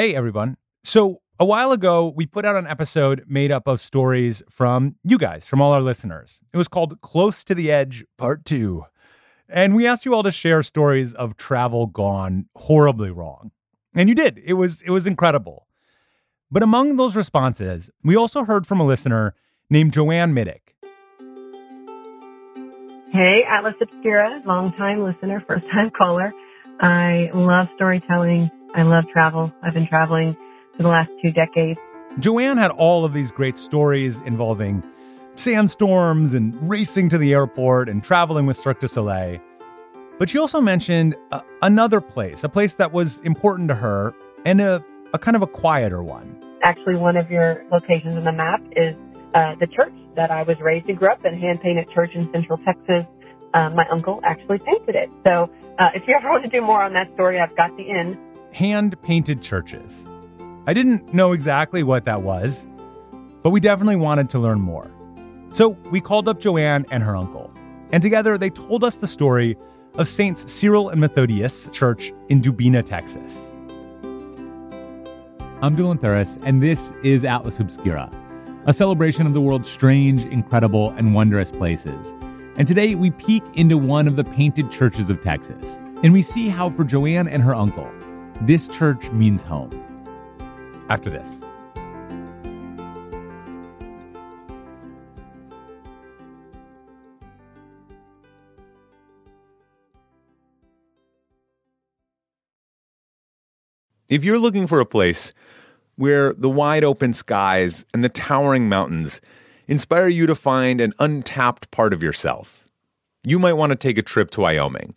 Hey, everyone. So, a while ago, we put out an episode made up of stories from you guys, from all our listeners. It was called Close to the Edge, Part Two. And we asked you all to share stories of travel gone horribly wrong. And you did. It was it was incredible. But among those responses, we also heard from a listener named Joanne Middick. Hey, Atlas Obscura, long-time listener, first-time caller. I love storytelling. I love travel. I've been traveling for the last two decades. Joanne had all of these great stories involving sandstorms and racing to the airport and traveling with Cirque du Soleil. But she also mentioned uh, another place, a place that was important to her and a, a kind of a quieter one. Actually, one of your locations on the map is uh, the church that I was raised and grew up in, hand painted church in Central Texas. Uh, my uncle actually painted it. So uh, if you ever want to do more on that story, I've got the in. Hand painted churches. I didn't know exactly what that was, but we definitely wanted to learn more. So we called up Joanne and her uncle, and together they told us the story of Saints Cyril and Methodius Church in Dubina, Texas. I'm Dylan Thuras, and this is Atlas Obscura, a celebration of the world's strange, incredible, and wondrous places. And today we peek into one of the painted churches of Texas, and we see how for Joanne and her uncle, this church means home. After this. If you're looking for a place where the wide open skies and the towering mountains inspire you to find an untapped part of yourself, you might want to take a trip to Wyoming.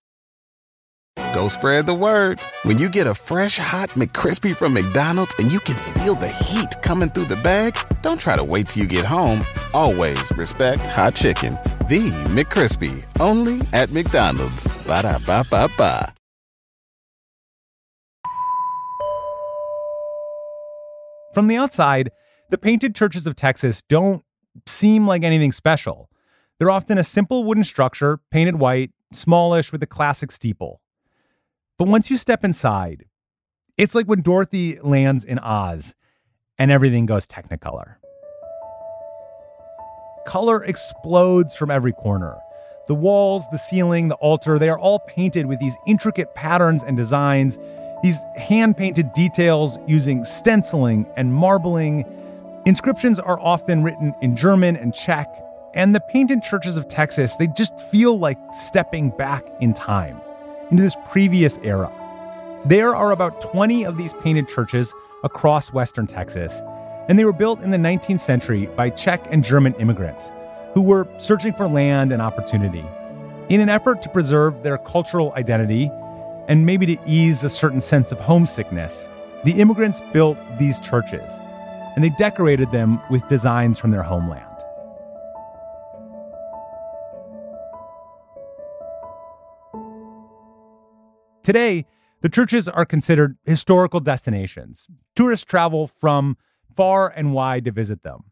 Go spread the word. When you get a fresh hot McCrispy from McDonald's and you can feel the heat coming through the bag, don't try to wait till you get home. Always respect hot chicken. The McCrispy, only at McDonald's. Ba da ba ba ba. From the outside, the painted churches of Texas don't seem like anything special. They're often a simple wooden structure, painted white, smallish with a classic steeple. But once you step inside, it's like when Dorothy lands in Oz and everything goes technicolor. Color explodes from every corner. The walls, the ceiling, the altar, they are all painted with these intricate patterns and designs these hand painted details using stenciling and marbling. Inscriptions are often written in German and Czech, and the painted churches of Texas, they just feel like stepping back in time into this previous era. There are about 20 of these painted churches across western Texas, and they were built in the 19th century by Czech and German immigrants who were searching for land and opportunity. In an effort to preserve their cultural identity and maybe to ease a certain sense of homesickness, the immigrants built these churches and they decorated them with designs from their homeland. Today, the churches are considered historical destinations. Tourists travel from far and wide to visit them.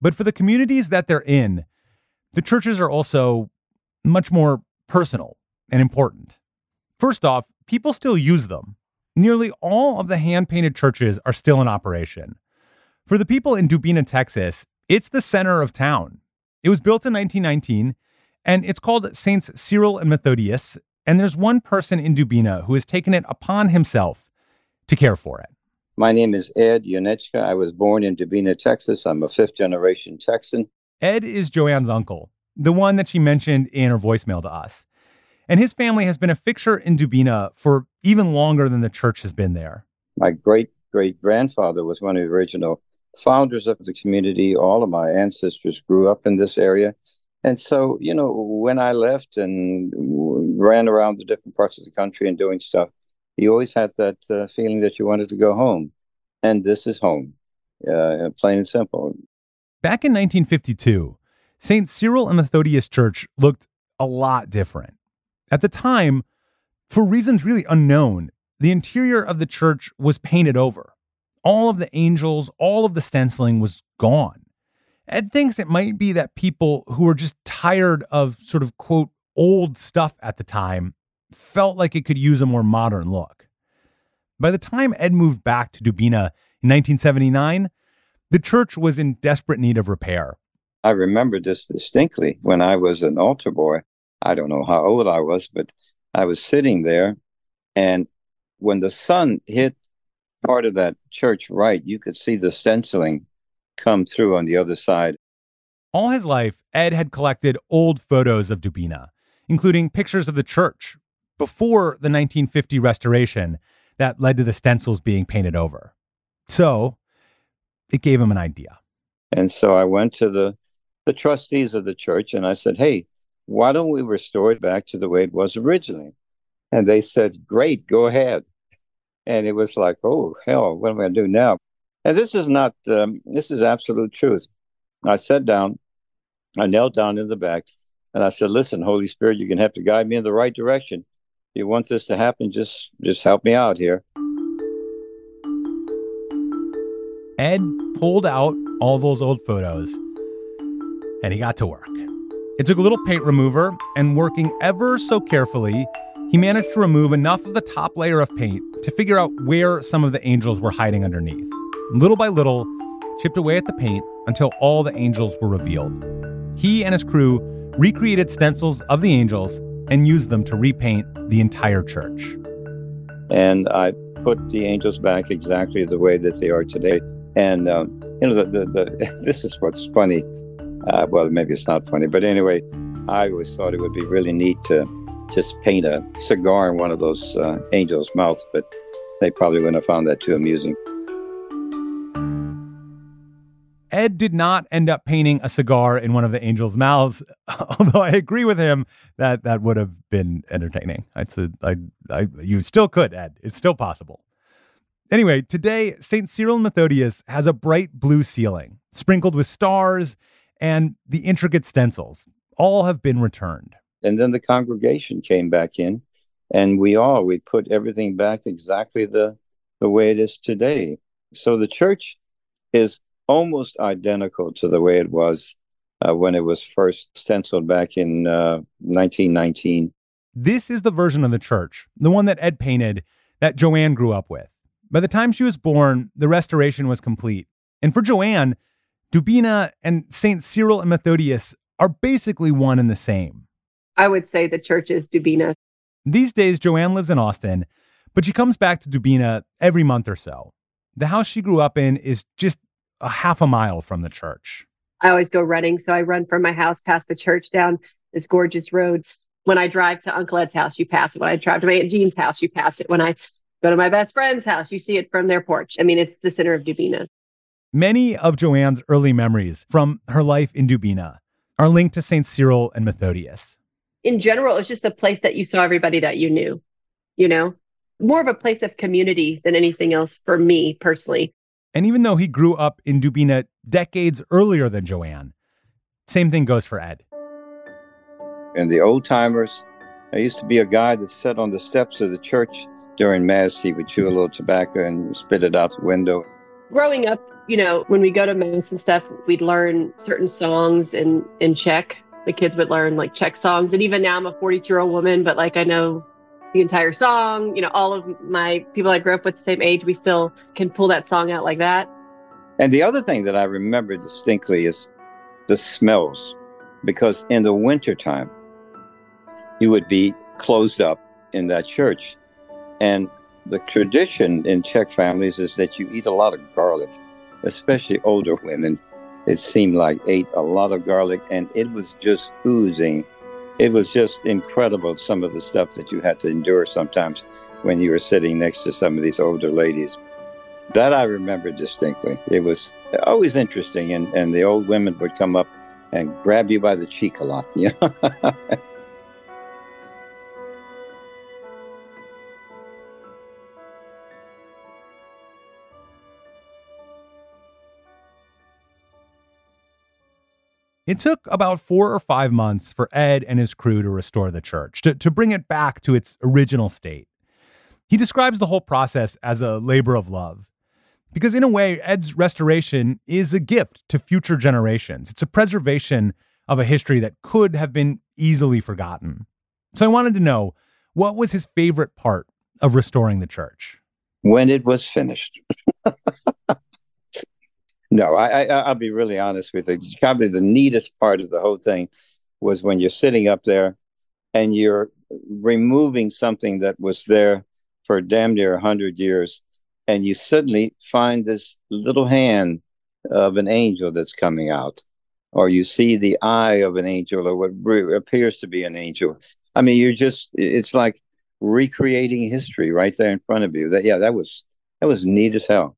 But for the communities that they're in, the churches are also much more personal and important. First off, people still use them. Nearly all of the hand painted churches are still in operation. For the people in Dubina, Texas, it's the center of town. It was built in 1919, and it's called Saints Cyril and Methodius. And there's one person in Dubina who has taken it upon himself to care for it. My name is Ed Yonechka. I was born in Dubina, Texas. I'm a fifth generation Texan. Ed is Joanne's uncle, the one that she mentioned in her voicemail to us. And his family has been a fixture in Dubina for even longer than the church has been there. My great great grandfather was one of the original founders of the community. All of my ancestors grew up in this area. And so, you know, when I left and ran around the different parts of the country and doing stuff, you always had that uh, feeling that you wanted to go home. and this is home. Uh, plain and simple. Back in 1952, St. Cyril and Methodius Church looked a lot different. At the time, for reasons really unknown, the interior of the church was painted over. All of the angels, all of the stenciling was gone. Ed thinks it might be that people who were just tired of sort of quote old stuff at the time felt like it could use a more modern look. By the time Ed moved back to Dubina in 1979, the church was in desperate need of repair. I remember this distinctly when I was an altar boy. I don't know how old I was, but I was sitting there, and when the sun hit part of that church right, you could see the stenciling come through on the other side. All his life, Ed had collected old photos of Dubina, including pictures of the church before the 1950 restoration that led to the stencils being painted over. So it gave him an idea. And so I went to the, the trustees of the church and I said, hey, why don't we restore it back to the way it was originally? And they said, great, go ahead. And it was like, oh, hell, what am I going to do now? And this is not, um, this is absolute truth. I sat down, I knelt down in the back, and I said, listen, Holy Spirit, you're going to have to guide me in the right direction. If you want this to happen, just, just help me out here. Ed pulled out all those old photos and he got to work. It took a little paint remover, and working ever so carefully, he managed to remove enough of the top layer of paint to figure out where some of the angels were hiding underneath. Little by little, chipped away at the paint until all the angels were revealed. He and his crew recreated stencils of the angels and used them to repaint the entire church. And I put the angels back exactly the way that they are today. And um, you know, the, the, the this is what's funny. Uh, well, maybe it's not funny, but anyway, I always thought it would be really neat to just paint a cigar in one of those uh, angels' mouths, but they probably wouldn't have found that too amusing. Ed did not end up painting a cigar in one of the angels' mouths, although I agree with him that that would have been entertaining. I'd say, I, you still could, Ed. It's still possible. Anyway, today, St. Cyril Methodius has a bright blue ceiling, sprinkled with stars, and the intricate stencils. All have been returned. And then the congregation came back in, and we all, we put everything back exactly the, the way it is today. So the church is almost identical to the way it was uh, when it was first stenciled back in uh, 1919. This is the version of the church, the one that Ed painted, that Joanne grew up with. By the time she was born, the restoration was complete. And for Joanne, Dubina and St. Cyril and Methodius are basically one and the same. I would say the church is Dubina. These days, Joanne lives in Austin, but she comes back to Dubina every month or so. The house she grew up in is just a half a mile from the church. I always go running, so I run from my house past the church down this gorgeous road. When I drive to Uncle Ed's house, you pass it. When I drive to my Aunt Jean's house, you pass it. When I Go to my best friend's house. You see it from their porch. I mean, it's the center of Dubina. Many of Joanne's early memories from her life in Dubina are linked to St. Cyril and Methodius. In general, it's just a place that you saw everybody that you knew, you know, more of a place of community than anything else for me personally. And even though he grew up in Dubina decades earlier than Joanne, same thing goes for Ed. And the old timers, I used to be a guy that sat on the steps of the church during mass, he would chew a little tobacco and spit it out the window. Growing up, you know, when we go to mass and stuff, we'd learn certain songs in in Czech. The kids would learn like Czech songs, and even now I'm a 42 year old woman, but like I know the entire song. You know, all of my people I grew up with the same age, we still can pull that song out like that. And the other thing that I remember distinctly is the smells, because in the wintertime, you would be closed up in that church and the tradition in Czech families is that you eat a lot of garlic, especially older women. It seemed like ate a lot of garlic and it was just oozing. It was just incredible some of the stuff that you had to endure sometimes when you were sitting next to some of these older ladies. That I remember distinctly. It was always interesting and, and the old women would come up and grab you by the cheek a lot, you know. It took about four or five months for Ed and his crew to restore the church, to, to bring it back to its original state. He describes the whole process as a labor of love. Because, in a way, Ed's restoration is a gift to future generations. It's a preservation of a history that could have been easily forgotten. So, I wanted to know what was his favorite part of restoring the church? When it was finished. no, I, I, will be really honest with you. Probably the neatest part of the whole thing was when you're sitting up there and you're removing something that was there for damn near a 100 years and you suddenly find this little hand of an angel that's coming out, or you see the eye of an angel, or what appears to be an angel. I mean, you're just, it's like recreating history right there in front of you. That, yeah, that was, that was neat as hell.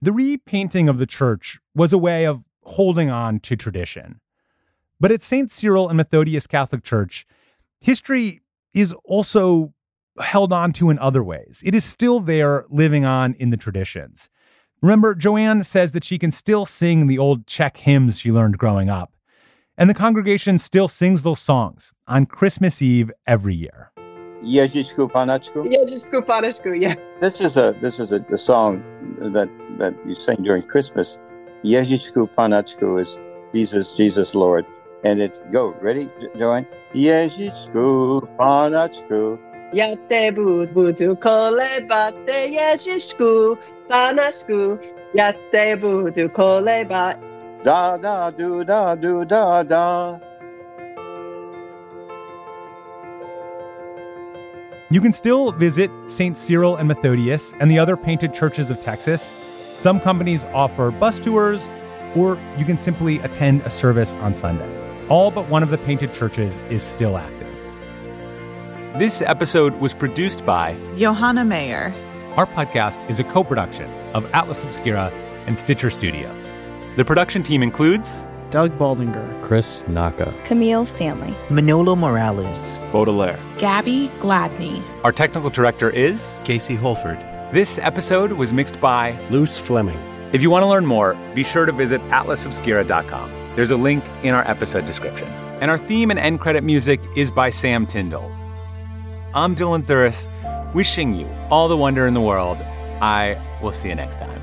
The repainting of the church was a way of holding on to tradition. But at St. Cyril and Methodius Catholic Church, history is also held on to in other ways. It is still there living on in the traditions. Remember, Joanne says that she can still sing the old Czech hymns she learned growing up. And the congregation still sings those songs on Christmas Eve every year. Ježišku Panačku. Ježišku Panačku, yeah. This is a this is a, a song that that you sing during Christmas. Ježišku Panačku is Jesus, Jesus Lord. And it go, ready, Joanne? Ježišku Panačku. Yatte bud budu kole batte yeshishku banashku. Yatte budu kole bat. Da da do da do da da. You can still visit St. Cyril and Methodius and the other painted churches of Texas. Some companies offer bus tours, or you can simply attend a service on Sunday. All but one of the painted churches is still active. This episode was produced by Johanna Mayer. Our podcast is a co production of Atlas Obscura and Stitcher Studios. The production team includes Doug Baldinger, Chris Naka, Camille Stanley, Manolo Morales, Baudelaire, Gabby Gladney. Our technical director is Casey Holford. This episode was mixed by Luce Fleming. If you want to learn more, be sure to visit atlasobscura.com. There's a link in our episode description. And our theme and end credit music is by Sam Tyndall. I'm Dylan Thuras, wishing you all the wonder in the world. I will see you next time.